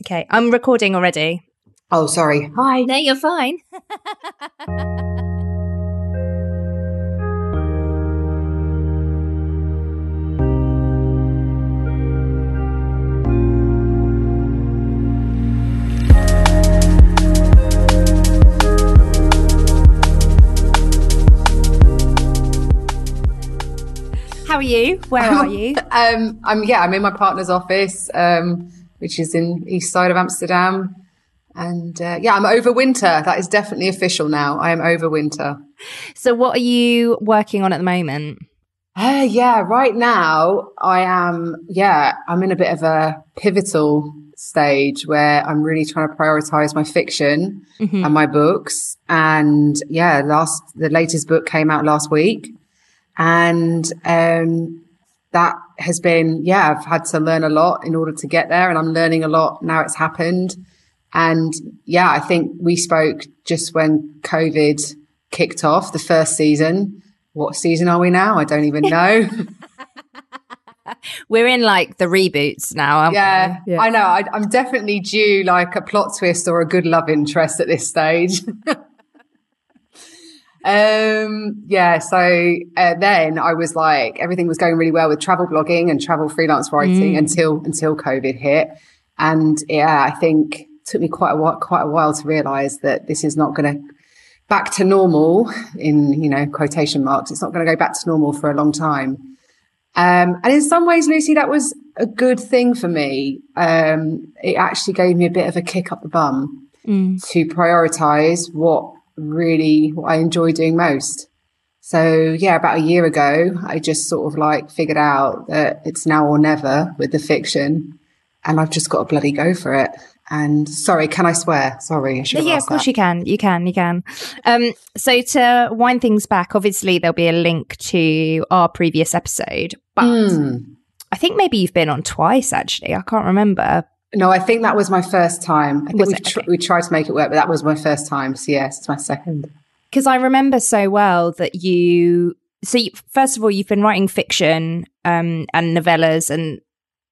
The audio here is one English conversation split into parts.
Okay, I'm recording already. Oh, sorry. Hi. No, you're fine. How are you? Where are you? um, I'm yeah, I'm in my partner's office, um, which is in east side of Amsterdam. And uh, yeah, I'm over winter. That is definitely official now. I am over winter. So, what are you working on at the moment? Uh, yeah, right now I am. Yeah, I'm in a bit of a pivotal stage where I'm really trying to prioritize my fiction mm-hmm. and my books. And yeah, last the latest book came out last week, and um, that has been yeah, I've had to learn a lot in order to get there, and I'm learning a lot now. It's happened. And yeah, I think we spoke just when COVID kicked off the first season. What season are we now? I don't even know. We're in like the reboots now. Yeah, yeah, I know. I, am definitely due like a plot twist or a good love interest at this stage. um, yeah. So uh, then I was like, everything was going really well with travel blogging and travel freelance writing mm. until until COVID hit. And yeah, I think took me quite a while, quite a while to realize that this is not going to back to normal in, you know, quotation marks. It's not going to go back to normal for a long time. Um, and in some ways, Lucy, that was a good thing for me. Um, it actually gave me a bit of a kick up the bum mm. to prioritize what really, what I enjoy doing most. So yeah, about a year ago, I just sort of like figured out that it's now or never with the fiction and I've just got to bloody go for it. And sorry, can I swear? Sorry, I should. Yeah, of course that. you can. You can. You can. Um, so to wind things back, obviously there'll be a link to our previous episode, but mm. I think maybe you've been on twice. Actually, I can't remember. No, I think that was my first time. I think we tr- okay. we tried to make it work, but that was my first time. So yes, it's my second. Because I remember so well that you. So you, first of all, you've been writing fiction um, and novellas, and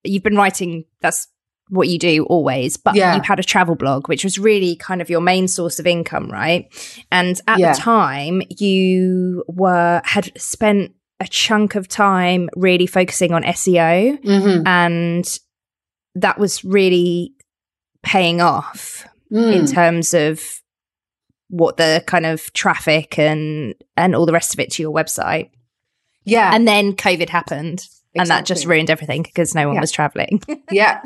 you've been writing. That's what you do always, but yeah. you had a travel blog, which was really kind of your main source of income, right? And at yeah. the time, you were had spent a chunk of time really focusing on SEO, mm-hmm. and that was really paying off mm. in terms of what the kind of traffic and and all the rest of it to your website. Yeah, and then COVID happened. Exactly. And that just ruined everything because no one yeah. was traveling. yeah.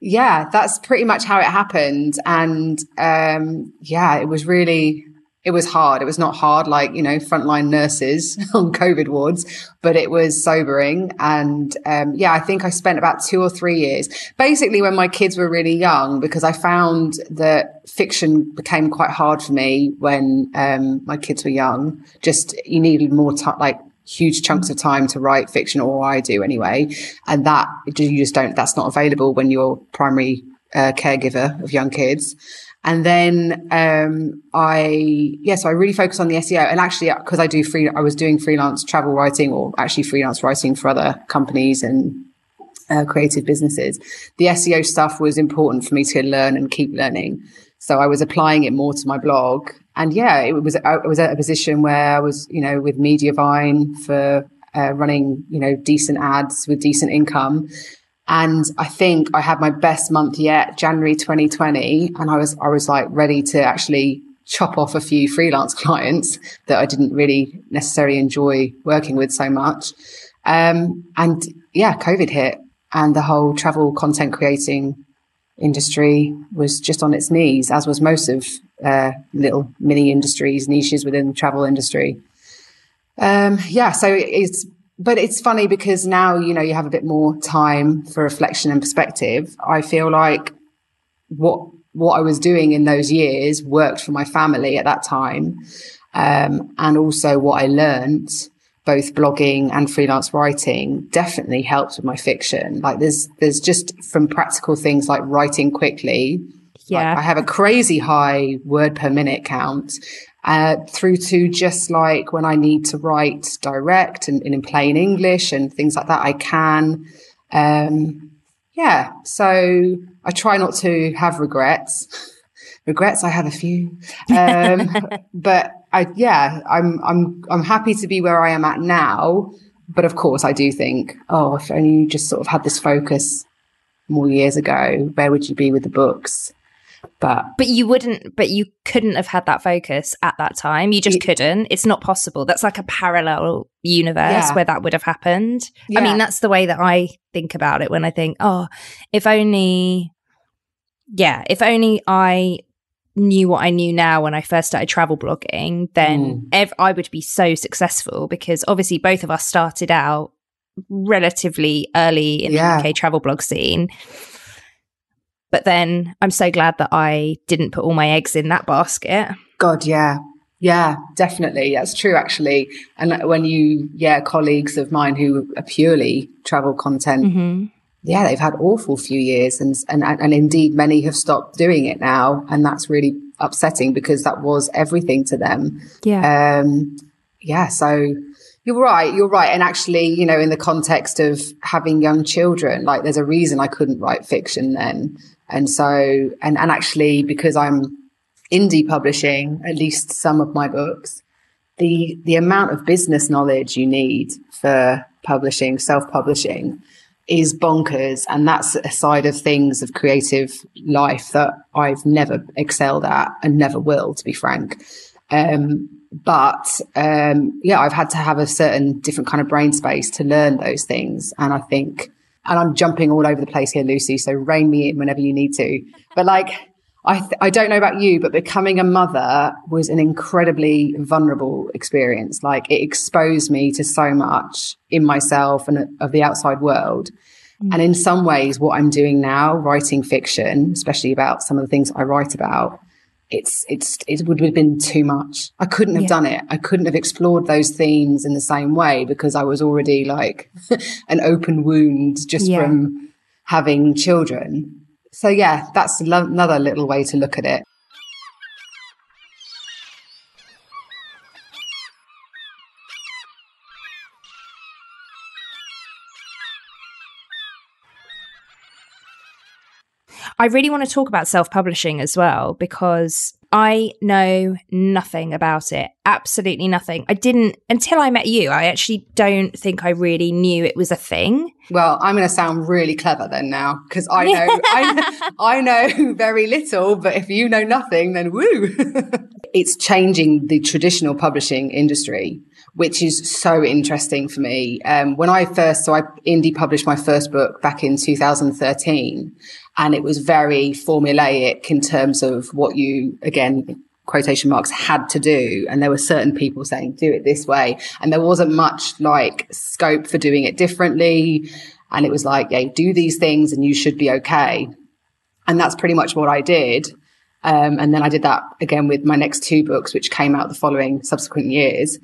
yeah, that's pretty much how it happened. And um, yeah, it was really, it was hard. It was not hard like, you know, frontline nurses on COVID wards, but it was sobering. And um, yeah, I think I spent about two or three years basically when my kids were really young because I found that fiction became quite hard for me when um, my kids were young. Just you needed more time, like huge chunks of time to write fiction, or I do anyway. And that you just don't, that's not available when you're primary uh, caregiver of young kids. And then um, I, yes, yeah, so I really focus on the SEO. And actually, because I do free, I was doing freelance travel writing or actually freelance writing for other companies and uh, creative businesses. The SEO stuff was important for me to learn and keep learning. So I was applying it more to my blog. And yeah, it was, I was at a position where I was, you know, with Mediavine for uh, running, you know, decent ads with decent income. And I think I had my best month yet, January 2020. And I was, I was like ready to actually chop off a few freelance clients that I didn't really necessarily enjoy working with so much. Um, and yeah, COVID hit and the whole travel content creating industry was just on its knees, as was most of uh, little mini industries, niches within the travel industry. Um, yeah, so it's, but it's funny because now, you know, you have a bit more time for reflection and perspective. I feel like what, what I was doing in those years worked for my family at that time. Um, and also what I learned both blogging and freelance writing definitely helps with my fiction. Like there's, there's just from practical things like writing quickly. Yeah. Like I have a crazy high word per minute count. Uh, through to just like when I need to write direct and, and, in plain English and things like that, I can. Um, yeah, so I try not to have regrets. regrets, I have a few. Um, but I, yeah, I'm, I'm, I'm happy to be where I am at now. But of course, I do think, oh, if only you just sort of had this focus more years ago, where would you be with the books? But but you wouldn't, but you couldn't have had that focus at that time. You just it, couldn't. It's not possible. That's like a parallel universe yeah. where that would have happened. Yeah. I mean, that's the way that I think about it when I think, oh, if only, yeah, if only I knew what I knew now when I first started travel blogging, then mm. ev- I would be so successful because obviously both of us started out relatively early in yeah. the UK travel blog scene. But then I'm so glad that I didn't put all my eggs in that basket. God, yeah. Yeah, definitely. That's true, actually. And when you, yeah, colleagues of mine who are purely travel content, mm-hmm. yeah, they've had awful few years, and, and and indeed many have stopped doing it now, and that's really upsetting because that was everything to them. Yeah. Um, yeah. So you're right. You're right. And actually, you know, in the context of having young children, like there's a reason I couldn't write fiction then. And so, and, and actually, because I'm indie publishing, at least some of my books, the, the amount of business knowledge you need for publishing, self publishing is bonkers. And that's a side of things of creative life that I've never excelled at and never will, to be frank. Um, but um, yeah, I've had to have a certain different kind of brain space to learn those things. And I think and I'm jumping all over the place here, Lucy. So rein me in whenever you need to. But like, I, th- I don't know about you, but becoming a mother was an incredibly vulnerable experience. Like it exposed me to so much in myself and of the outside world. Mm. And in some ways, what I'm doing now, writing fiction, especially about some of the things I write about, it's it's it would have been too much. I couldn't have yeah. done it. I couldn't have explored those themes in the same way because I was already like an open wound just yeah. from having children. So yeah, that's another little way to look at it. I really want to talk about self publishing as well because I know nothing about it. Absolutely nothing. I didn't until I met you. I actually don't think I really knew it was a thing. Well, I'm going to sound really clever then now because I know I, I know very little. But if you know nothing, then woo! it's changing the traditional publishing industry which is so interesting for me. Um, when I first, so I indie published my first book back in 2013, and it was very formulaic in terms of what you, again, quotation marks had to do. And there were certain people saying, do it this way. And there wasn't much like scope for doing it differently. And it was like, yeah, do these things and you should be okay. And that's pretty much what I did. Um, and then I did that again with my next two books, which came out the following subsequent years.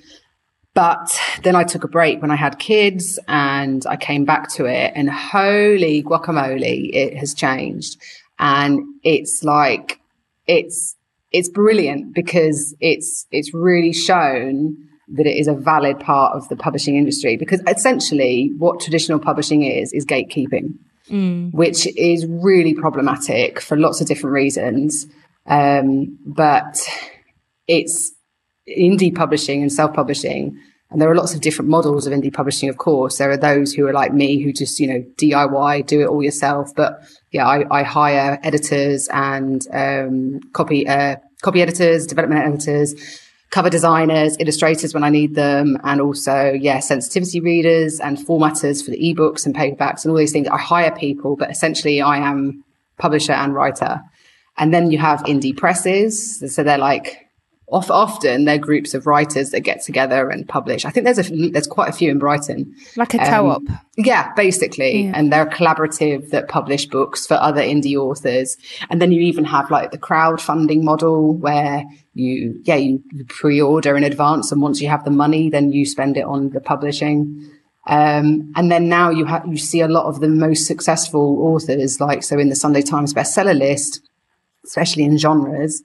But then I took a break when I had kids and I came back to it and holy guacamole, it has changed. And it's like, it's, it's brilliant because it's, it's really shown that it is a valid part of the publishing industry because essentially what traditional publishing is, is gatekeeping, mm. which is really problematic for lots of different reasons. Um, but it's, indie publishing and self publishing. And there are lots of different models of indie publishing, of course. There are those who are like me who just, you know, DIY, do it all yourself. But yeah, I, I hire editors and um, copy, uh, copy editors, development editors, cover designers, illustrators when I need them, and also, yeah, sensitivity readers and formatters for the ebooks and paperbacks and all these things. I hire people, but essentially I am publisher and writer. And then you have indie presses. So they're like often they're groups of writers that get together and publish. I think there's a there's quite a few in Brighton, like a co-op. Um, yeah, basically, yeah. and they're a collaborative that publish books for other indie authors. And then you even have like the crowdfunding model where you yeah you pre-order in advance, and once you have the money, then you spend it on the publishing. Um, and then now you have you see a lot of the most successful authors, like so in the Sunday Times bestseller list, especially in genres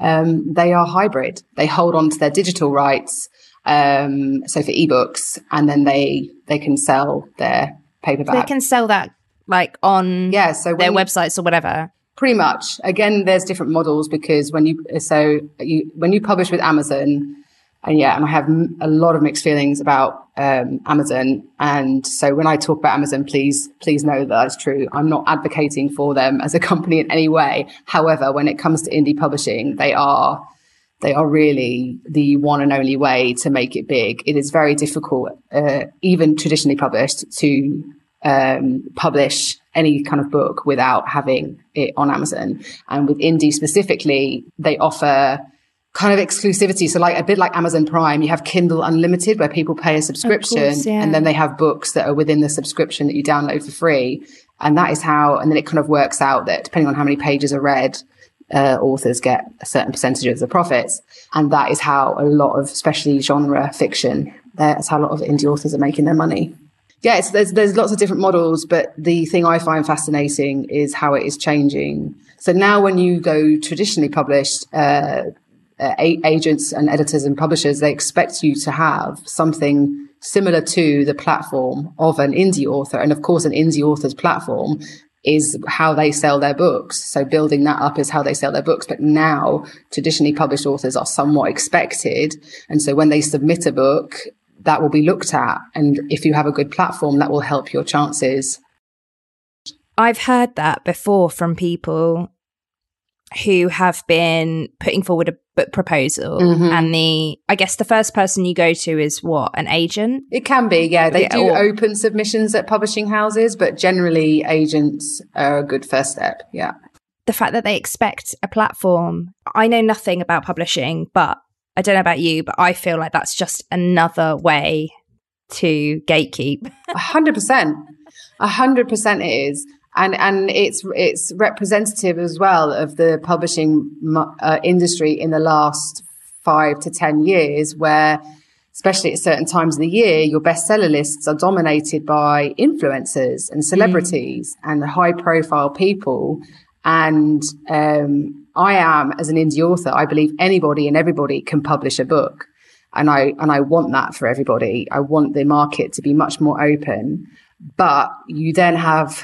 um, they are hybrid. They hold on to their digital rights, um, so for ebooks, and then they they can sell their paperback. They can sell that like on yeah, so their websites or whatever. Pretty much. Again, there's different models because when you so you when you publish with Amazon, and yeah, and I have a lot of mixed feelings about um, Amazon. And so when I talk about Amazon, please please know that that's true. I'm not advocating for them as a company in any way. However, when it comes to indie publishing, they are they are really the one and only way to make it big. It is very difficult, uh, even traditionally published, to um, publish any kind of book without having it on Amazon. And with indie specifically, they offer kind of exclusivity. So like a bit like Amazon Prime, you have Kindle Unlimited where people pay a subscription course, yeah. and then they have books that are within the subscription that you download for free. And that is how, and then it kind of works out that depending on how many pages are read, uh, authors get a certain percentage of the profits. And that is how a lot of, especially genre fiction, that's how a lot of indie authors are making their money yeah, there's there's lots of different models, but the thing I find fascinating is how it is changing. So now, when you go traditionally published, uh, uh, agents and editors and publishers they expect you to have something similar to the platform of an indie author, and of course, an indie author's platform is how they sell their books. So building that up is how they sell their books. But now traditionally published authors are somewhat expected. And so when they submit a book, that will be looked at. And if you have a good platform, that will help your chances. I've heard that before from people who have been putting forward a book proposal. Mm-hmm. and the i guess the first person you go to is what an agent? It can be yeah. They yeah, do or- open submissions at publishing houses but generally agents are a good first step yeah. The fact that they expect a platform i know nothing about publishing but I don't know about you, but I feel like that's just another way to gatekeep. A hundred percent, a hundred percent it is, and and it's it's representative as well of the publishing uh, industry in the last five to ten years, where especially at certain times of the year, your bestseller lists are dominated by influencers and celebrities mm. and high profile people, and um, I am as an indie author, I believe anybody and everybody can publish a book. And I, and I want that for everybody. I want the market to be much more open. But you then have,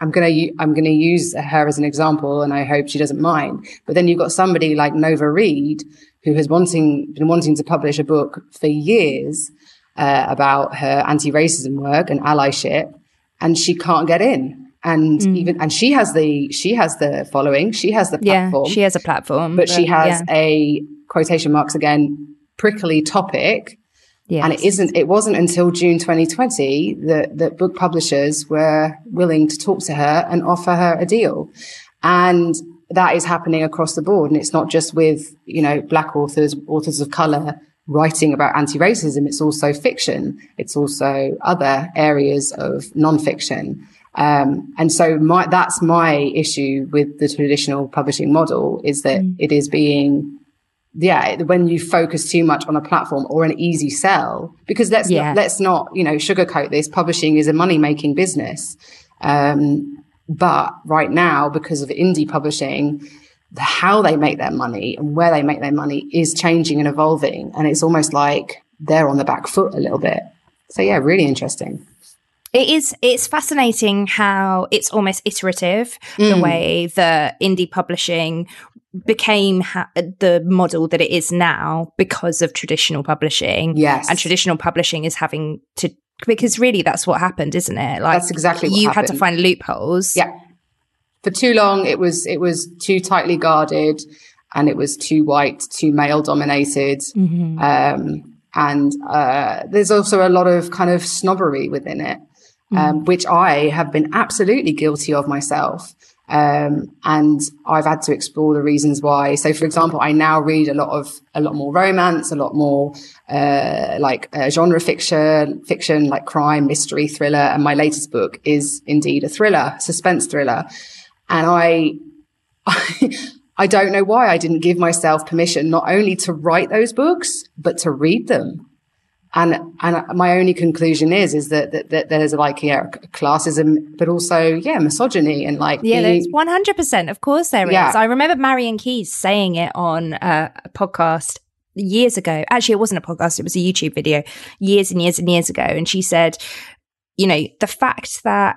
I'm going to, I'm going to use her as an example and I hope she doesn't mind. But then you've got somebody like Nova Reid who has wanting, been wanting to publish a book for years, uh, about her anti-racism work and allyship and she can't get in and mm. even and she has the she has the following she has the platform yeah, she has a platform but, but she has yeah. a quotation marks again prickly topic yes. and it isn't it wasn't until june 2020 that that book publishers were willing to talk to her and offer her a deal. And that is happening across the board. And it's not just with you know black authors authors of color writing about anti-racism. It's also fiction. It's also other areas of non-fiction. Um, and so my, that's my issue with the traditional publishing model is that mm. it is being, yeah, when you focus too much on a platform or an easy sell, because let's, yeah. not, let's not, you know, sugarcoat this. Publishing is a money making business. Um, but right now, because of indie publishing, how they make their money and where they make their money is changing and evolving. And it's almost like they're on the back foot a little bit. So yeah, really interesting. It is. It's fascinating how it's almost iterative mm. the way that indie publishing became ha- the model that it is now because of traditional publishing. Yes, and traditional publishing is having to because really that's what happened, isn't it? Like that's exactly you happened. had to find loopholes. Yeah, for too long it was it was too tightly guarded, and it was too white, too male dominated. Mm-hmm. Um, and uh, there's also a lot of kind of snobbery within it um, mm. which I have been absolutely guilty of myself. Um, and I've had to explore the reasons why. So, for example, I now read a lot of a lot more romance, a lot more uh, like uh, genre fiction, fiction like crime, mystery, thriller. And my latest book is indeed a thriller, suspense thriller. And I, I don't know why I didn't give myself permission not only to write those books, but to read them. And and my only conclusion is is that that, that there's like yeah classism, but also yeah misogyny and like yeah, there's one hundred percent. Of course there yeah. is. I remember Marian Keyes saying it on a podcast years ago. Actually, it wasn't a podcast; it was a YouTube video years and years and years ago. And she said, you know, the fact that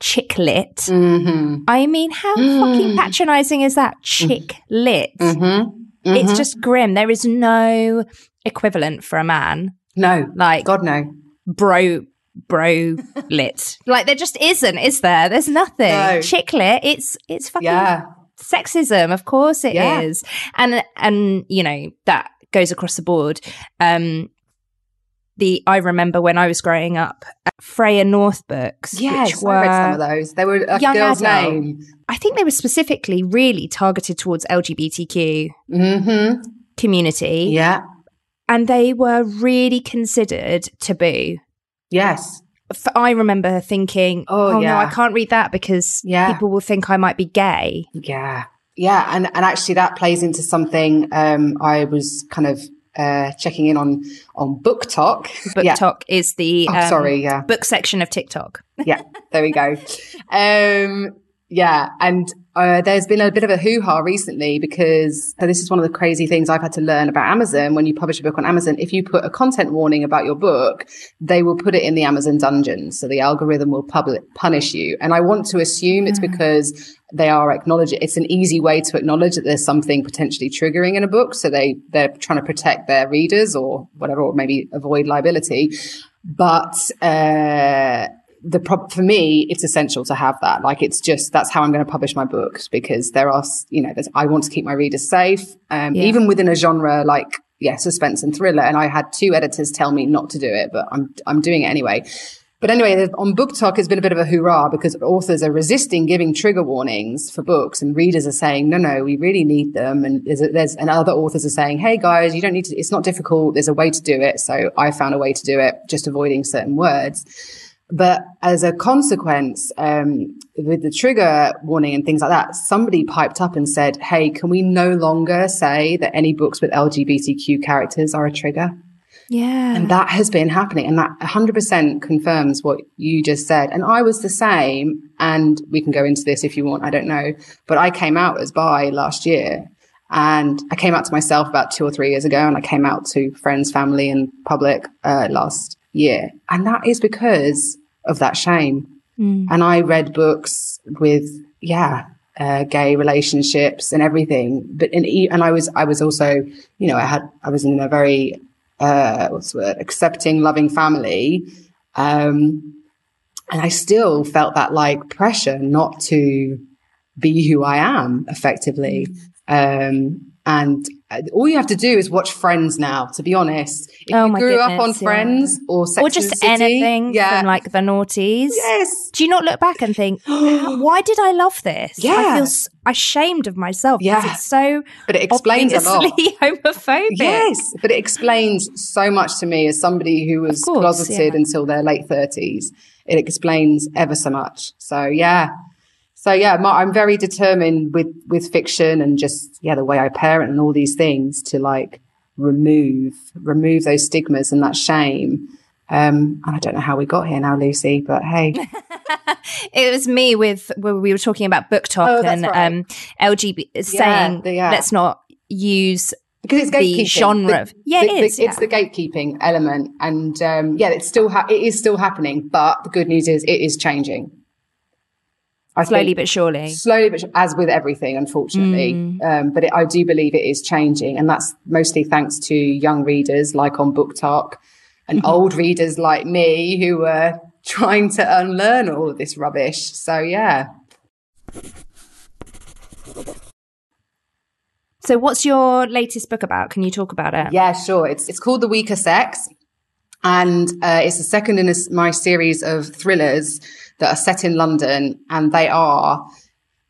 chick lit. Mm-hmm. I mean, how fucking patronizing is that? Chick lit. Mm-hmm. It's mm-hmm. just grim. There is no equivalent for a man. No. Like, God, no. Bro, bro lit. like, there just isn't, is there? There's nothing. No. Chick lit. It's, it's fucking. Yeah. Sexism, of course it yeah. is, and and you know that goes across the board. Um, the I remember when I was growing up, Freya North books. Yes, were, I read some of those. They were a young girl's adult. name. I think they were specifically really targeted towards LGBTQ mm-hmm. community. Yeah, and they were really considered taboo. Yes. I remember thinking, oh, oh yeah. no, I can't read that because yeah. people will think I might be gay. Yeah. Yeah. And, and actually, that plays into something um, I was kind of uh, checking in on on BookTok. Book yeah. Talk is the oh, um, sorry, yeah, book section of TikTok. yeah, there we go. Um, yeah, and uh, there's been a bit of a hoo ha recently because this is one of the crazy things I've had to learn about Amazon. When you publish a book on Amazon, if you put a content warning about your book, they will put it in the Amazon dungeon. So the algorithm will public, punish you. And I want to assume it's mm. because they are acknowledging it's an easy way to acknowledge that there's something potentially triggering in a book. So they, they're trying to protect their readers or whatever, or maybe avoid liability. But, uh, the pro- for me, it's essential to have that. Like, it's just that's how I'm going to publish my books because there are, you know, I want to keep my readers safe, um, yeah. even within a genre like yeah, suspense and thriller. And I had two editors tell me not to do it, but I'm I'm doing it anyway. But anyway, on Book BookTok has been a bit of a hurrah because authors are resisting giving trigger warnings for books, and readers are saying, "No, no, we really need them." And there's, a, there's and other authors are saying, "Hey guys, you don't need to. It's not difficult. There's a way to do it." So I found a way to do it, just avoiding certain words. But as a consequence, um, with the trigger warning and things like that, somebody piped up and said, Hey, can we no longer say that any books with LGBTQ characters are a trigger? Yeah. And that has been happening. And that 100% confirms what you just said. And I was the same. And we can go into this if you want. I don't know. But I came out as bi last year. And I came out to myself about two or three years ago. And I came out to friends, family, and public uh, last year. And that is because of that shame. Mm. And I read books with, yeah, uh, gay relationships and everything. But in, and I was, I was also, you know, I had, I was in a very, uh, what's the word, accepting, loving family. Um, and I still felt that like pressure not to be who I am effectively. Mm. Um, and all you have to do is watch Friends now. To be honest, if oh you grew goodness, up on Friends yeah. or Sex or just City, anything yeah. from like the noughties, yes. Do you not look back and think, why did I love this? Yeah, I feel s- ashamed of myself. Yeah, it's so. But it explains a lot. homophobic. Yes, but it explains so much to me as somebody who was course, closeted yeah. until their late thirties. It explains ever so much. So yeah, so yeah, I'm very determined with, with fiction and just, yeah, the way I parent and all these things to like remove, remove those stigmas and that shame. Um, and I don't know how we got here now, Lucy, but hey. it was me with, where we were talking about BookTok oh, and right. um, LGBT saying, yeah, yeah. let's not use because it's gatekeeping. genre. The, yeah, the, it is. The, yeah. It's the gatekeeping element, and um, yeah, it's still ha- it is still happening. But the good news is it is changing. I slowly but surely. Slowly but as with everything, unfortunately. Mm. Um, but it, I do believe it is changing, and that's mostly thanks to young readers like on BookTok, and mm-hmm. old readers like me who are trying to unlearn all of this rubbish. So yeah. So, what's your latest book about? Can you talk about it? Yeah, sure. It's it's called The Weaker Sex, and uh, it's the second in a, my series of thrillers that are set in London and they are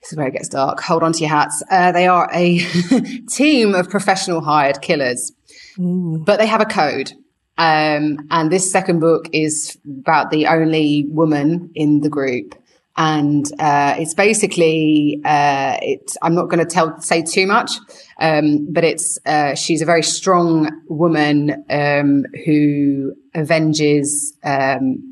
this is where it gets dark. Hold on to your hats. Uh, they are a team of professional hired killers, Ooh. but they have a code. Um, and this second book is about the only woman in the group. And uh, it's basically, uh, it's, I'm not going to tell say too much, um, but it's uh, she's a very strong woman um, who avenges um,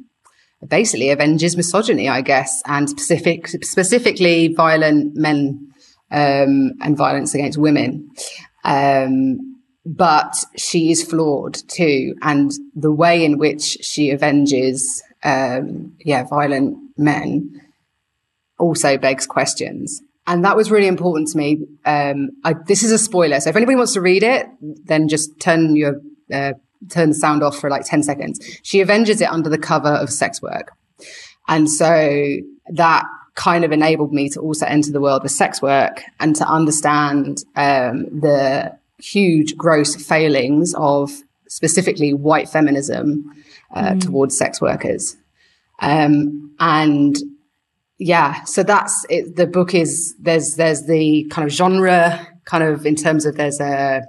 basically avenges misogyny, I guess, and specific, specifically violent men um, and violence against women. Um, but she is flawed too, and the way in which she avenges, um, yeah, violent men also begs questions. And that was really important to me. Um, I, this is a spoiler. So if anybody wants to read it, then just turn your, uh, turn the sound off for like 10 seconds. She avenges it under the cover of sex work. And so that kind of enabled me to also enter the world of sex work and to understand um, the huge gross failings of specifically white feminism uh, mm. towards sex workers. Um, and yeah, so that's it. The book is there's there's the kind of genre kind of in terms of there's a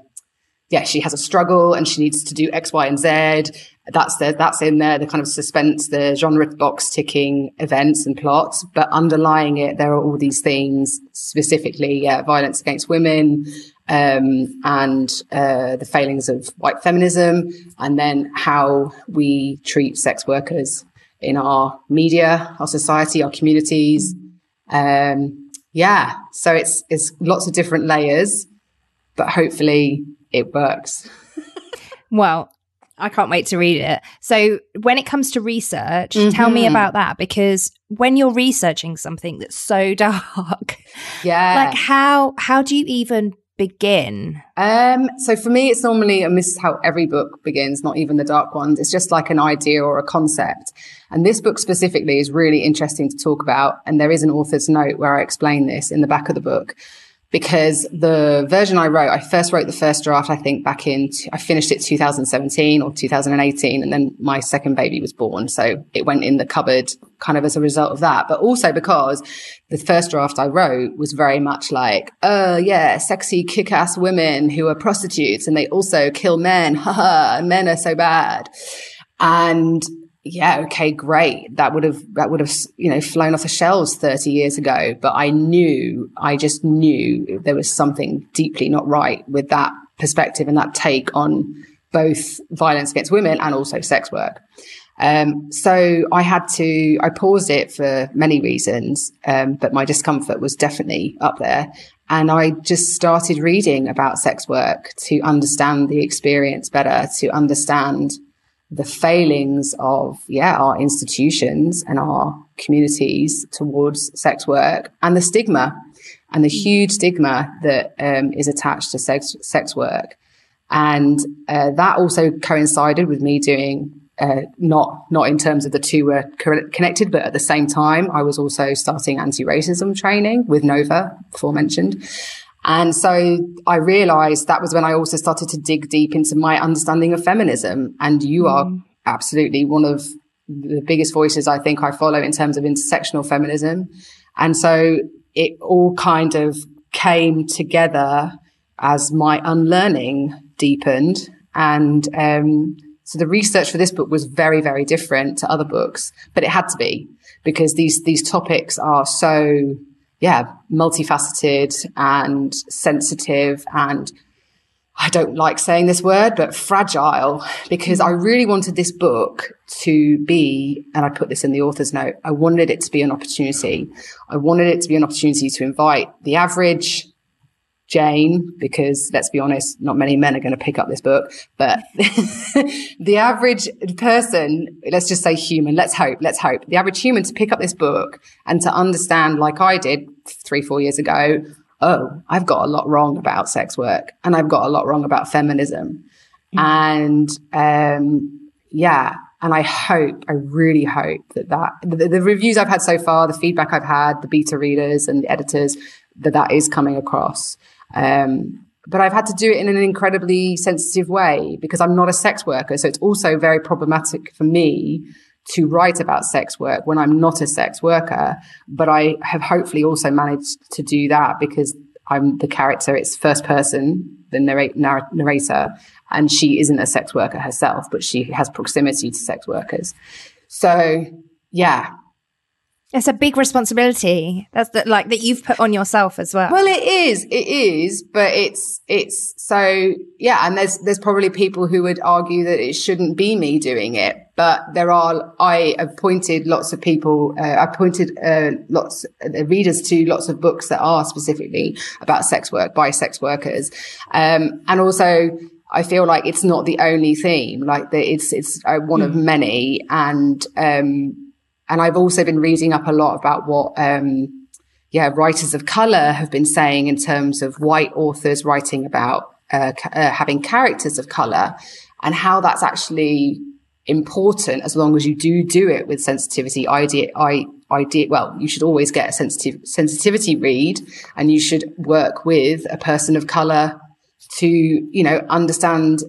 yeah she has a struggle and she needs to do X, Y, and Z. That's the that's in there the kind of suspense, the genre box ticking events and plots. But underlying it, there are all these themes, specifically yeah, violence against women, um, and uh, the failings of white feminism, and then how we treat sex workers in our media, our society, our communities. Um, yeah, so it's it's lots of different layers, but hopefully it works. well, I can't wait to read it. So, when it comes to research, mm-hmm. tell me mm-hmm. about that because when you're researching something that's so dark, yeah, like how how do you even begin? Um, so for me, it's normally, and this is how every book begins, not even the dark ones. It's just like an idea or a concept. And this book specifically is really interesting to talk about. And there is an author's note where I explain this in the back of the book because the version I wrote, I first wrote the first draft, I think back in, I finished it 2017 or 2018. And then my second baby was born. So it went in the cupboard kind of as a result of that. But also because the first draft I wrote was very much like, oh yeah, sexy kick-ass women who are prostitutes and they also kill men. Haha, men are so bad. And yeah, okay, great. That would have, that would have, you know, flown off the shelves 30 years ago. But I knew, I just knew there was something deeply not right with that perspective and that take on both violence against women and also sex work. Um, so I had to, I paused it for many reasons, um, but my discomfort was definitely up there. And I just started reading about sex work to understand the experience better, to understand the failings of, yeah, our institutions and our communities towards sex work and the stigma and the mm. huge stigma that um, is attached to sex, sex work. And uh, that also coincided with me doing uh, not not in terms of the two were connected, but at the same time, I was also starting anti-racism training with Nova, before mentioned, and so I realized that was when I also started to dig deep into my understanding of feminism. And you mm. are absolutely one of the biggest voices I think I follow in terms of intersectional feminism. And so it all kind of came together as my unlearning deepened. And, um, so the research for this book was very, very different to other books, but it had to be because these, these topics are so yeah, multifaceted and sensitive and I don't like saying this word, but fragile because I really wanted this book to be, and I put this in the author's note, I wanted it to be an opportunity. I wanted it to be an opportunity to invite the average Jane, because let's be honest, not many men are going to pick up this book, but the average person, let's just say human, let's hope, let's hope the average human to pick up this book and to understand, like I did three, four years ago, oh, I've got a lot wrong about sex work and I've got a lot wrong about feminism. Mm-hmm. And, um, yeah. And I hope, I really hope that that the, the reviews I've had so far, the feedback I've had, the beta readers and the editors, that that is coming across. Um, but I've had to do it in an incredibly sensitive way because I'm not a sex worker. So it's also very problematic for me to write about sex work when I'm not a sex worker. But I have hopefully also managed to do that because I'm the character. It's first person, the narrate, narrator, and she isn't a sex worker herself, but she has proximity to sex workers. So yeah, it's a big responsibility. That's the, like that you've put on yourself as well. Well, it is, it is, but it's, it's so, yeah. And there's, there's probably people who would argue that it shouldn't be me doing it, but there are, I have pointed lots of people, uh, I pointed, uh, lots, uh, readers to lots of books that are specifically about sex work by sex workers. Um, and also, I feel like it's not the only theme, like that it's, it's uh, one mm. of many. And, um, and I've also been reading up a lot about what um, yeah, writers of color have been saying in terms of white authors writing about uh, uh, having characters of color and how that's actually important as long as you do do it with sensitivity idea I idea well you should always get a sensitive sensitivity read and you should work with a person of color to you know understand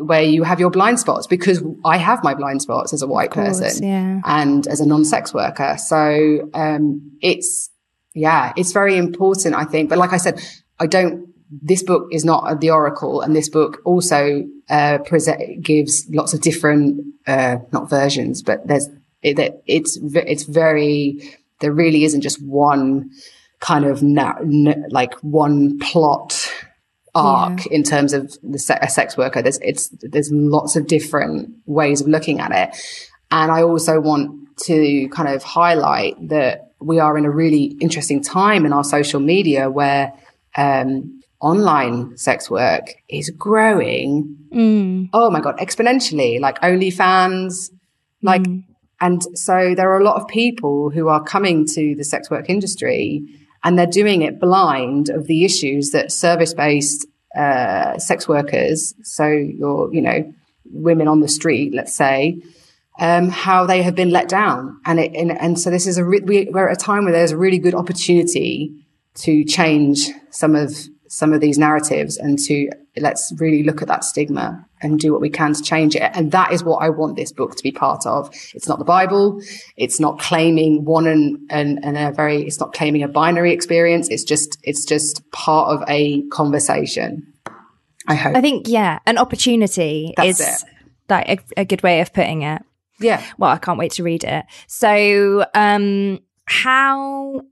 where you have your blind spots because I have my blind spots as a white course, person yeah. and as a non-sex worker so um it's yeah it's very important I think but like I said I don't this book is not the oracle and this book also uh, present, gives lots of different uh, not versions but there's it, it's it's very there really isn't just one kind of na- n- like one plot arc yeah. in terms of the se- a sex worker there's it's there's lots of different ways of looking at it and i also want to kind of highlight that we are in a really interesting time in our social media where um, online sex work is growing. Mm. Oh my God, exponentially, like OnlyFans, like, mm. and so there are a lot of people who are coming to the sex work industry and they're doing it blind of the issues that service based uh, sex workers, so your, you know, women on the street, let's say, um, how they have been let down. And it, and, and so this is a, re- we, we're at a time where there's a really good opportunity to change some of some of these narratives and to let's really look at that stigma and do what we can to change it. And that is what I want this book to be part of. It's not the Bible. It's not claiming one and, and, and a very, it's not claiming a binary experience. It's just, it's just part of a conversation. I hope. I think, yeah, an opportunity That's is it. like a, a good way of putting it. Yeah. Well, I can't wait to read it. So, um, how,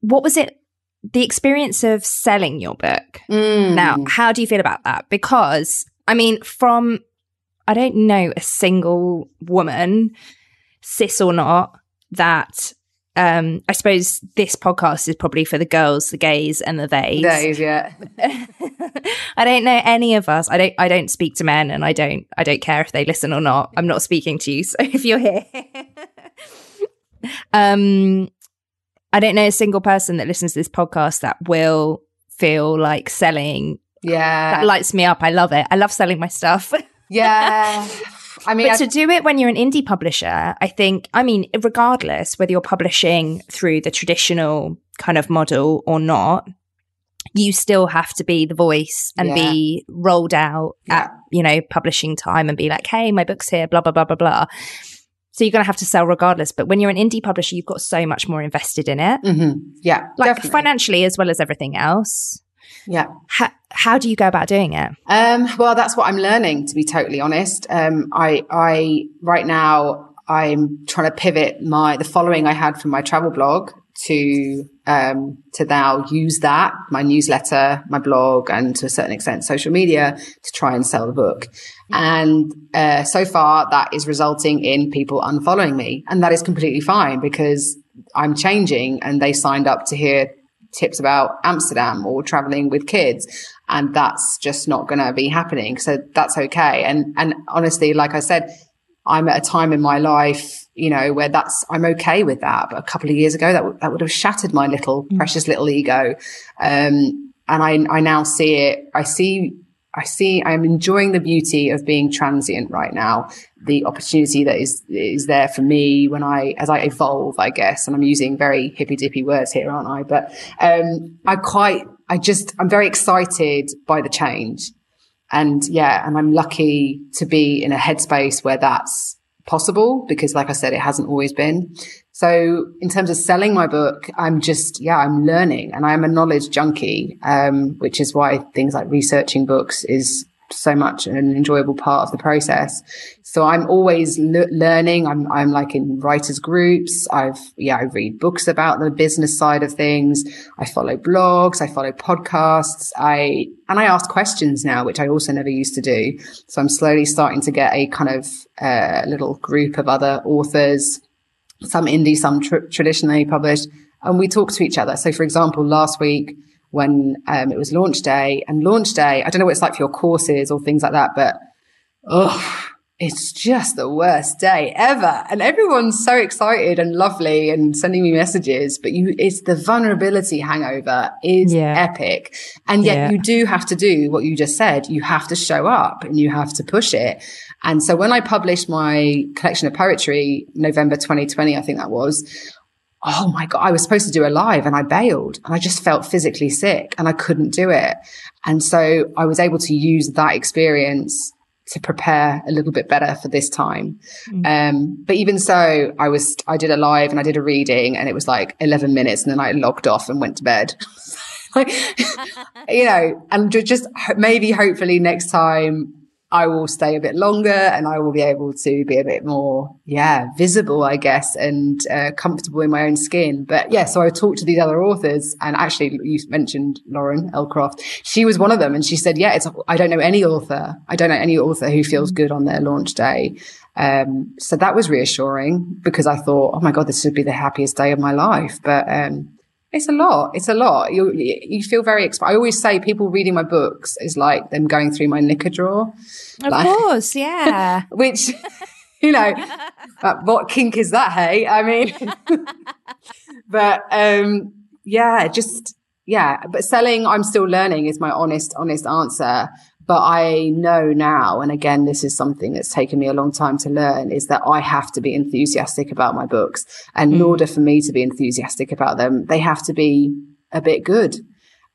what was it the experience of selling your book. Mm. Now, how do you feel about that? Because, I mean, from, I don't know a single woman, cis or not, that um, I suppose this podcast is probably for the girls, the gays, and the theys. Theys, yeah. I don't know any of us. I don't. I don't speak to men, and I don't. I don't care if they listen or not. I'm not speaking to you. So if you're here, um, I don't know a single person that listens to this podcast that will feel like selling. Yeah. That lights me up. I love it. I love selling my stuff. yeah. I mean, but I- to do it when you're an indie publisher, I think, I mean, regardless whether you're publishing through the traditional kind of model or not, you still have to be the voice and yeah. be rolled out yeah. at, you know, publishing time and be like, hey, my book's here, blah, blah, blah, blah, blah. So you're going to have to sell regardless. But when you're an indie publisher, you've got so much more invested in it. Mm-hmm. Yeah. Like definitely. financially as well as everything else. Yeah. How, how do you go about doing it? Um, well, that's what I'm learning, to be totally honest. Um, I, I, right now, I'm trying to pivot my, the following I had from my travel blog to um, to now use that my newsletter, my blog, and to a certain extent social media to try and sell the book. And uh, so far, that is resulting in people unfollowing me, and that is completely fine because I'm changing, and they signed up to hear tips about Amsterdam or traveling with kids. And that's just not going to be happening. So that's okay. And, and honestly, like I said, I'm at a time in my life you know, where that's, I'm okay with that. But a couple of years ago, that, w- that would have shattered my little mm. precious little ego. Um, and I, I now see it, I see, I see, I'm enjoying the beauty of being transient right now. The opportunity that is, is there for me when I, as I evolve, I guess, and I'm using very hippy dippy words here, aren't I? But, um, I quite, I just, I'm very excited by the change. And yeah, and I'm lucky to be in a headspace where that's, possible because like I said, it hasn't always been. So in terms of selling my book, I'm just, yeah, I'm learning and I'm a knowledge junkie, um, which is why things like researching books is so much an enjoyable part of the process. So I'm always le- learning. I'm, I'm like in writers groups. I've, yeah, I read books about the business side of things. I follow blogs. I follow podcasts. I, and I ask questions now, which I also never used to do. So I'm slowly starting to get a kind of, uh, little group of other authors, some indie, some tr- traditionally published, and we talk to each other. So for example, last week, when um, it was launch day. And launch day, I don't know what it's like for your courses or things like that, but oh, it's just the worst day ever. And everyone's so excited and lovely and sending me messages, but you, it's the vulnerability hangover is yeah. epic. And yet yeah. you do have to do what you just said. You have to show up and you have to push it. And so when I published my collection of poetry, November 2020, I think that was, oh my God, I was supposed to do a live and I bailed and I just felt physically sick and I couldn't do it. And so I was able to use that experience to prepare a little bit better for this time. Mm. Um, but even so, I was, I did a live and I did a reading and it was like 11 minutes and then I logged off and went to bed. like, you know, and just maybe hopefully next time I will stay a bit longer and I will be able to be a bit more, yeah, visible, I guess, and uh, comfortable in my own skin. But yeah, so I talked to these other authors and actually you mentioned Lauren Elcroft. She was one of them and she said, yeah, it's, I don't know any author. I don't know any author who feels good on their launch day. Um, so that was reassuring because I thought, oh my God, this would be the happiest day of my life. But, um, it's a lot. It's a lot. You you feel very. Exp- I always say people reading my books is like them going through my knicker drawer. Of like, course, yeah. which you know, what kink is that? Hey, I mean, but um, yeah, just yeah. But selling, I'm still learning. Is my honest honest answer. But I know now, and again, this is something that's taken me a long time to learn, is that I have to be enthusiastic about my books. And in mm. order for me to be enthusiastic about them, they have to be a bit good.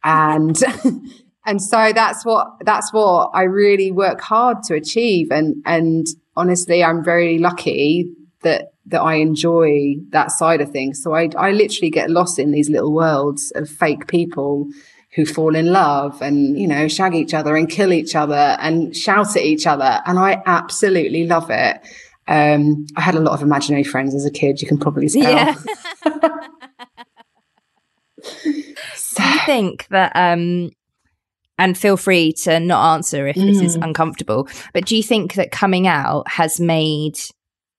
And, and so that's what, that's what I really work hard to achieve. And, and honestly, I'm very lucky that, that I enjoy that side of things. So I, I literally get lost in these little worlds of fake people who fall in love and, you know, shag each other and kill each other and shout at each other. And I absolutely love it. Um, I had a lot of imaginary friends as a kid. You can probably tell. Yeah. so. Do you think that, um, and feel free to not answer if mm. this is mm. uncomfortable, but do you think that coming out has made,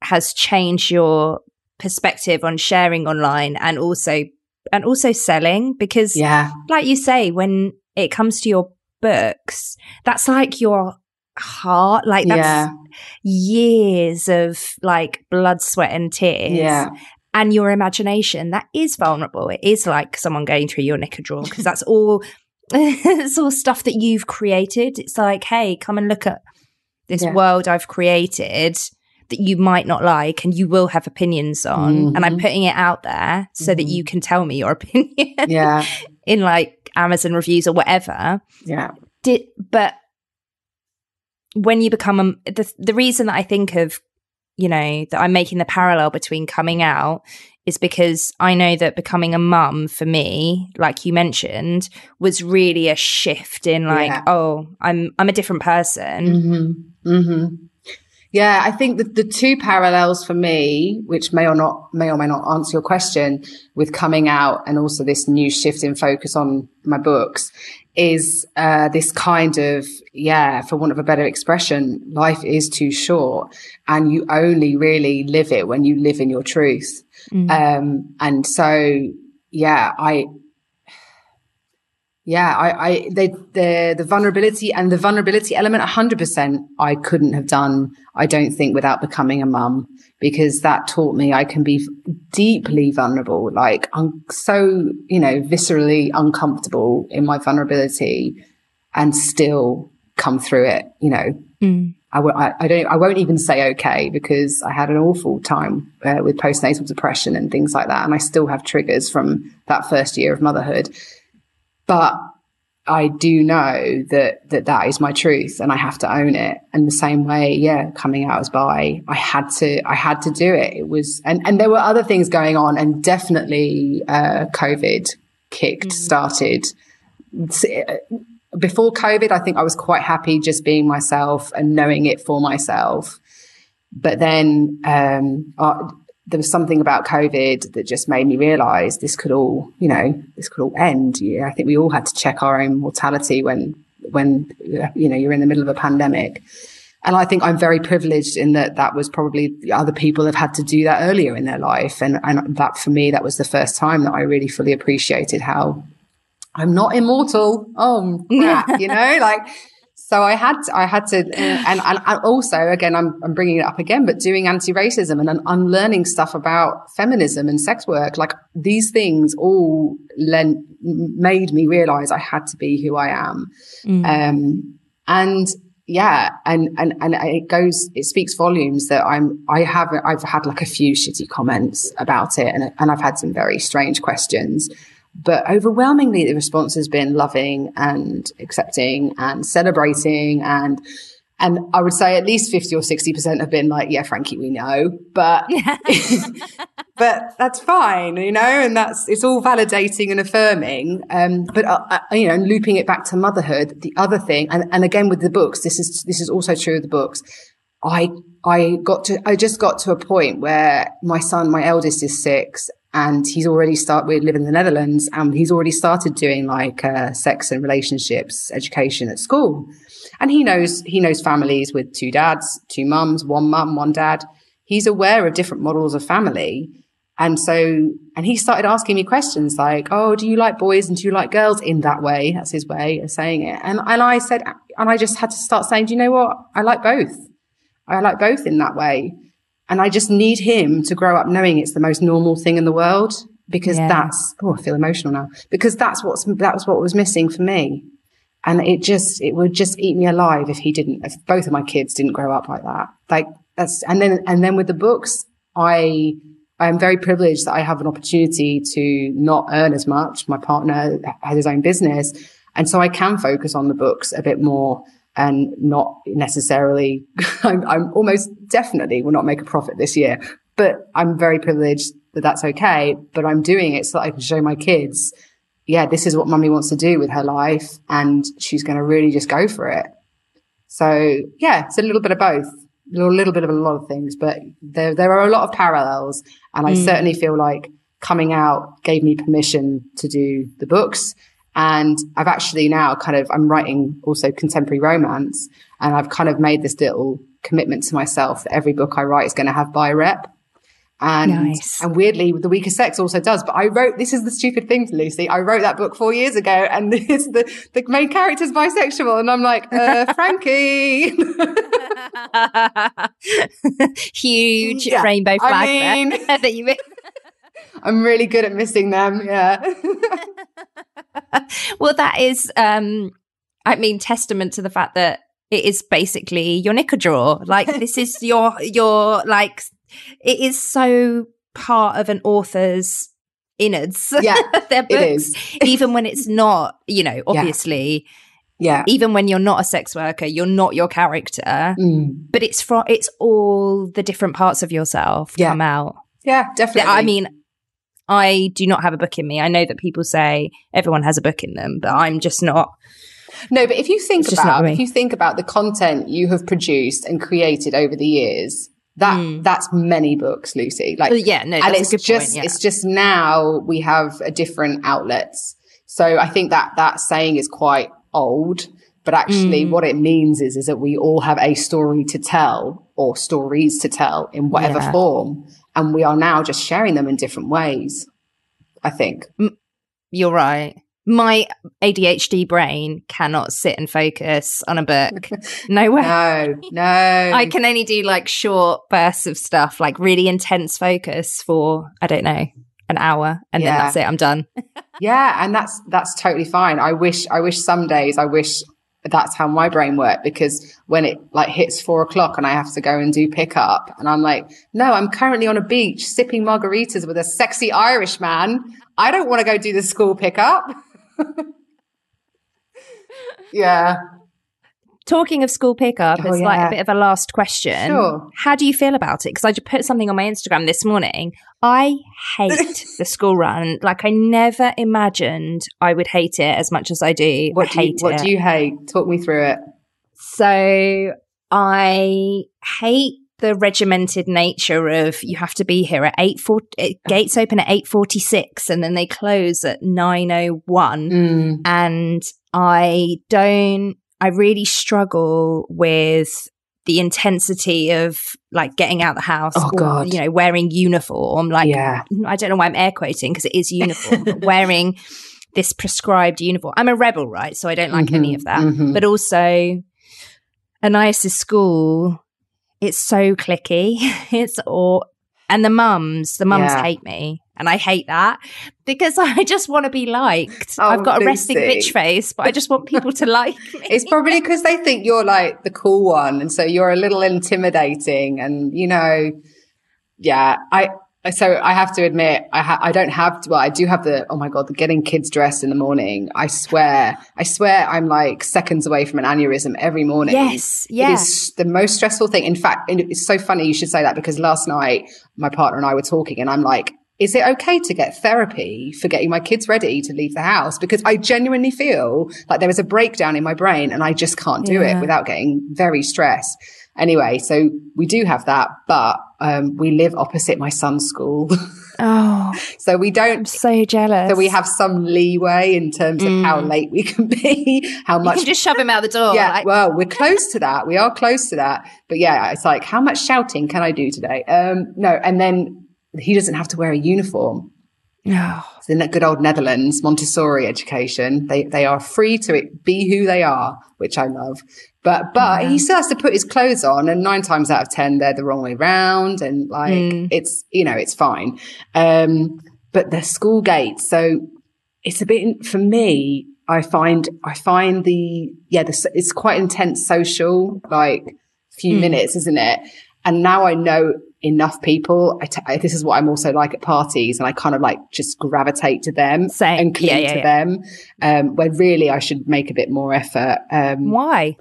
has changed your perspective on sharing online and also and also selling because yeah. like you say when it comes to your books that's like your heart like that's yeah. years of like blood sweat and tears. Yeah. And your imagination that is vulnerable. It is like someone going through your knicker drawer because that's all it's all stuff that you've created. It's like hey come and look at this yeah. world i've created that you might not like and you will have opinions on. Mm-hmm. And I'm mm-hmm. putting it out there so mm-hmm. that you mm-hmm. can tell me your opinion. Yeah. in like Amazon reviews or whatever. Yeah. Did, but when you become a, the, the reason that I think of, you know, that I'm making the parallel between coming out is because I know that becoming a mum for me, like you mentioned, was really a shift in like, yeah. oh, I'm I'm a different person. Mm-hmm. Mm-hmm. Yeah, I think that the two parallels for me, which may or not, may or may not answer your question with coming out and also this new shift in focus on my books is, uh, this kind of, yeah, for want of a better expression, life is too short and you only really live it when you live in your truth. Mm. Um, and so, yeah, I, yeah, I, I, they, the, the vulnerability and the vulnerability element, hundred percent, I couldn't have done. I don't think without becoming a mum because that taught me I can be deeply vulnerable. Like I'm so, you know, viscerally uncomfortable in my vulnerability and still come through it. You know, mm. I w- I, I don't, I won't even say okay because I had an awful time uh, with postnatal depression and things like that. And I still have triggers from that first year of motherhood. But I do know that, that that is my truth and I have to own it. And the same way, yeah, coming out as bi, I had to, I had to do it. It was, and, and there were other things going on and definitely, uh, COVID kicked, mm. started. Before COVID, I think I was quite happy just being myself and knowing it for myself. But then, um, uh, there was something about COVID that just made me realize this could all, you know, this could all end. Yeah, I think we all had to check our own mortality when, when, you know, you're in the middle of a pandemic. And I think I'm very privileged in that that was probably other people have had to do that earlier in their life. And, and that for me, that was the first time that I really fully appreciated how I'm not immortal. Oh, crap, you know, like, so I had, I had to, and, and, also again, I'm, I'm bringing it up again, but doing anti-racism and unlearning stuff about feminism and sex work, like these things all lent, made me realize I had to be who I am. Mm. Um, and yeah, and, and, and it goes, it speaks volumes that I'm, I have, I've had like a few shitty comments about it and, and I've had some very strange questions. But overwhelmingly, the response has been loving and accepting and celebrating and and I would say at least 50 or 60% have been like, yeah, Frankie, we know, but, but that's fine, you know, and that's, it's all validating and affirming. Um, but, uh, uh, you know, looping it back to motherhood, the other thing, and, and again with the books, this is, this is also true of the books. I, I got to, I just got to a point where my son, my eldest is six and he's already start we live in the netherlands and he's already started doing like uh, sex and relationships education at school. And he knows he knows families with two dads two mums one mum one dad. He's aware of different models of family. And so and he started asking me questions like oh do you like boys and do you like girls? In that way that's his way of saying it. And and i said and i just had to start saying do you know what? I like both. I like both in that way and I just need him to grow up knowing it's the most normal thing in the world because yeah. that's, oh, I feel emotional now because that's what's, that was what was missing for me. And it just, it would just eat me alive if he didn't, if both of my kids didn't grow up like that. Like that's, and then, and then with the books, I, I am very privileged that I have an opportunity to not earn as much. My partner has his own business. And so I can focus on the books a bit more and not necessarily, I'm, I'm, almost definitely will not make a profit this year, but I'm very privileged that that's okay. But I'm doing it so that I can show my kids, yeah, this is what mummy wants to do with her life. And she's going to really just go for it. So yeah, it's a little bit of both, a little bit of a lot of things, but there, there are a lot of parallels. And I mm. certainly feel like coming out gave me permission to do the books and I've actually now kind of, I'm writing also contemporary romance and I've kind of made this little commitment to myself that every book I write is going to have bi rep. And, nice. and weirdly, The Weaker Sex also does. But I wrote, this is the stupid thing, Lucy. I wrote that book four years ago and it's the, the main character's bisexual. And I'm like, uh, Frankie. Huge yeah. rainbow flag I mean, that you I'm really good at missing them. Yeah. well, that is, um, I mean, testament to the fact that it is basically your knicker drawer. Like this is your your like it is so part of an author's innards. Yeah, their books, even when it's not. You know, obviously. Yeah. Yeah. Even when you're not a sex worker, you're not your character. Mm. But it's from it's all the different parts of yourself yeah. come out. Yeah, definitely. I mean, I do not have a book in me. I know that people say everyone has a book in them, but I'm just not. No, but if you think about if you think about the content you have produced and created over the years, that mm. that's many books, Lucy. Like yeah, no, and it's just point, yeah. it's just now we have a different outlets. So I think that that saying is quite old, but actually mm. what it means is is that we all have a story to tell or stories to tell in whatever yeah. form and we are now just sharing them in different ways. I think you're right. My ADHD brain cannot sit and focus on a book. No way. No, no. I can only do like short bursts of stuff, like really intense focus for I don't know an hour, and yeah. then that's it. I'm done. yeah, and that's that's totally fine. I wish I wish some days I wish that's how my brain worked because when it like hits four o'clock and I have to go and do pickup and I'm like, no, I'm currently on a beach sipping margaritas with a sexy Irish man. I don't want to go do the school pickup. yeah. Talking of school pickup, oh, it's yeah. like a bit of a last question. Sure. How do you feel about it? Because I just put something on my Instagram this morning. I hate the school run. Like I never imagined I would hate it as much as I do. What do you, what it. do you hate? Talk me through it. So I hate the regimented nature of you have to be here at 8 4 eh, gates open at 8:46 and then they close at 9:01 mm. and I don't I really struggle with the intensity of like getting out the house oh, or, God. you know, wearing uniform. Like, yeah. I don't know why I'm air quoting because it is uniform, but wearing this prescribed uniform. I'm a rebel, right? So I don't like mm-hmm, any of that. Mm-hmm. But also, Anais' school, it's so clicky. It's all, and the mums, the mums yeah. hate me. And I hate that because I just want to be liked. Oh, I've got a resting bitch face, but I just want people to like me. It's probably because they think you're like the cool one. And so you're a little intimidating. And, you know, yeah, I, so I have to admit, I, ha- I don't have to, well, I do have the, oh my God, the getting kids dressed in the morning. I swear, I swear I'm like seconds away from an aneurysm every morning. Yes. Yeah. It is the most stressful thing. In fact, it's so funny you should say that because last night my partner and I were talking and I'm like, is it okay to get therapy for getting my kids ready to leave the house? Because I genuinely feel like there is a breakdown in my brain and I just can't do yeah. it without getting very stressed. Anyway, so we do have that, but um, we live opposite my son's school. Oh, so we don't. I'm so jealous. So we have some leeway in terms of mm. how late we can be, how much. You can just shove him out the door. Yeah, like- well, we're close to that. We are close to that. But yeah, it's like, how much shouting can I do today? Um, no, and then he doesn't have to wear a uniform. No. It's in that good old Netherlands, Montessori education. They they are free to be who they are, which I love. But but yeah. he still has to put his clothes on, and nine times out of ten they're the wrong way round, and like mm. it's you know it's fine. Um, but the school gates, so it's a bit for me. I find I find the yeah the, it's quite intense social like few mm. minutes, isn't it? And now I know enough people. I t- I, this is what I'm also like at parties, and I kind of like just gravitate to them Same. and cling yeah, yeah, to yeah. them. Um, where really I should make a bit more effort. Um, Why?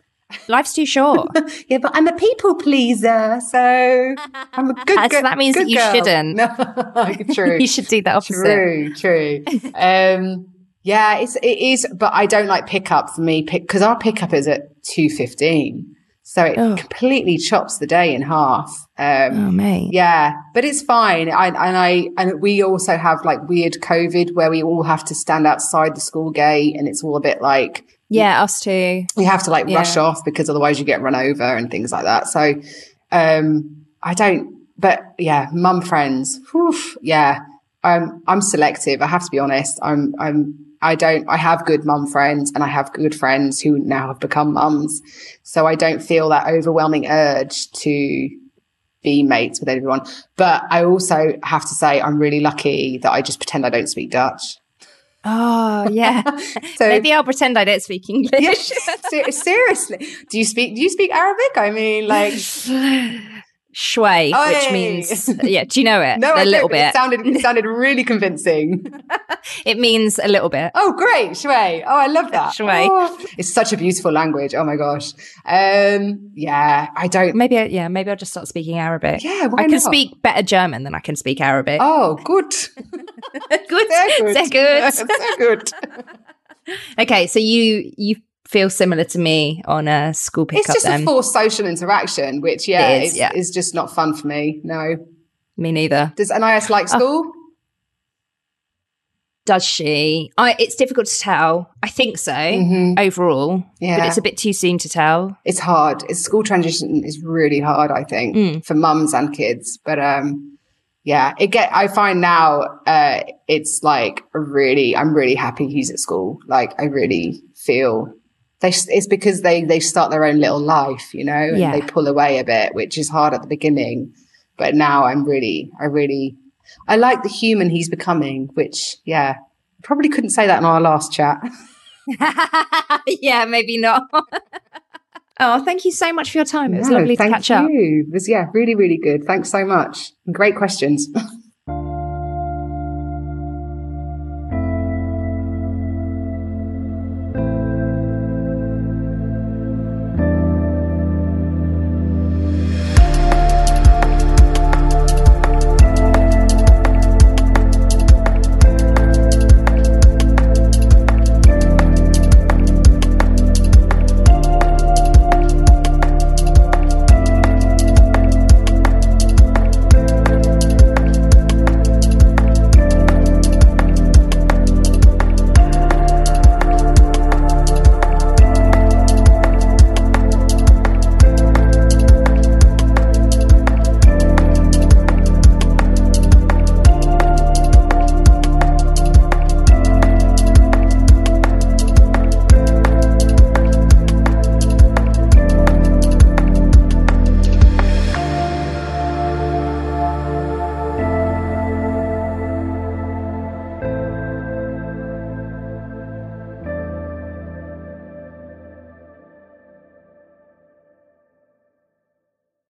Life's too short. yeah, but I'm a people pleaser, so I'm a good. girl. so that means that you girl. shouldn't. No, true. you should do that opposite. True, true. um, yeah, it's it is, but I don't like pickup for me because our pickup is at two fifteen. So it oh. completely chops the day in half. Um, oh, mate. Yeah, but it's fine. I, and I, and we also have like weird COVID where we all have to stand outside the school gate and it's all a bit like. Yeah, us too. We have to like yeah. rush off because otherwise you get run over and things like that. So, um, I don't, but yeah, mum friends. Whew, yeah. Um, I'm selective. I have to be honest. I'm, I'm, I don't, I have good mum friends and I have good friends who now have become mums. So I don't feel that overwhelming urge to be mates with everyone. But I also have to say, I'm really lucky that I just pretend I don't speak Dutch. Oh yeah. so maybe I'll pretend I don't speak English. yeah, seriously, do you speak? Do you speak Arabic? I mean, like Shway, oh, which means yeah. Do you know it? no, a I little bit. It sounded it sounded really convincing. it means a little bit. Oh, great, Shway. Oh, I love that. Shway. Oh, it's such a beautiful language. Oh my gosh. Um, yeah, I don't. Maybe yeah, maybe I'll just start speaking Arabic. Yeah, I can not? speak better German than I can speak Arabic. Oh, good. good. Sehr good. Sehr good. okay, so you you feel similar to me on a school pickup. It's just then. a forced social interaction, which yeah, is, is, yeah. is just not fun for me. No, me neither. Does Anais like oh. school? Does she? I, it's difficult to tell. I think so mm-hmm. overall. Yeah, but it's a bit too soon to tell. It's hard. It's school transition is really hard. I think mm. for mums and kids. But um, yeah, it get. I find now uh, it's like really. I'm really happy he's at school. Like I really feel they it's because they they start their own little life, you know, and yeah. they pull away a bit, which is hard at the beginning. But now I'm really, I really, I like the human he's becoming. Which, yeah, probably couldn't say that in our last chat. yeah, maybe not. oh, thank you so much for your time. It was no, lovely to catch you. up. It was yeah, really, really good. Thanks so much. Great questions.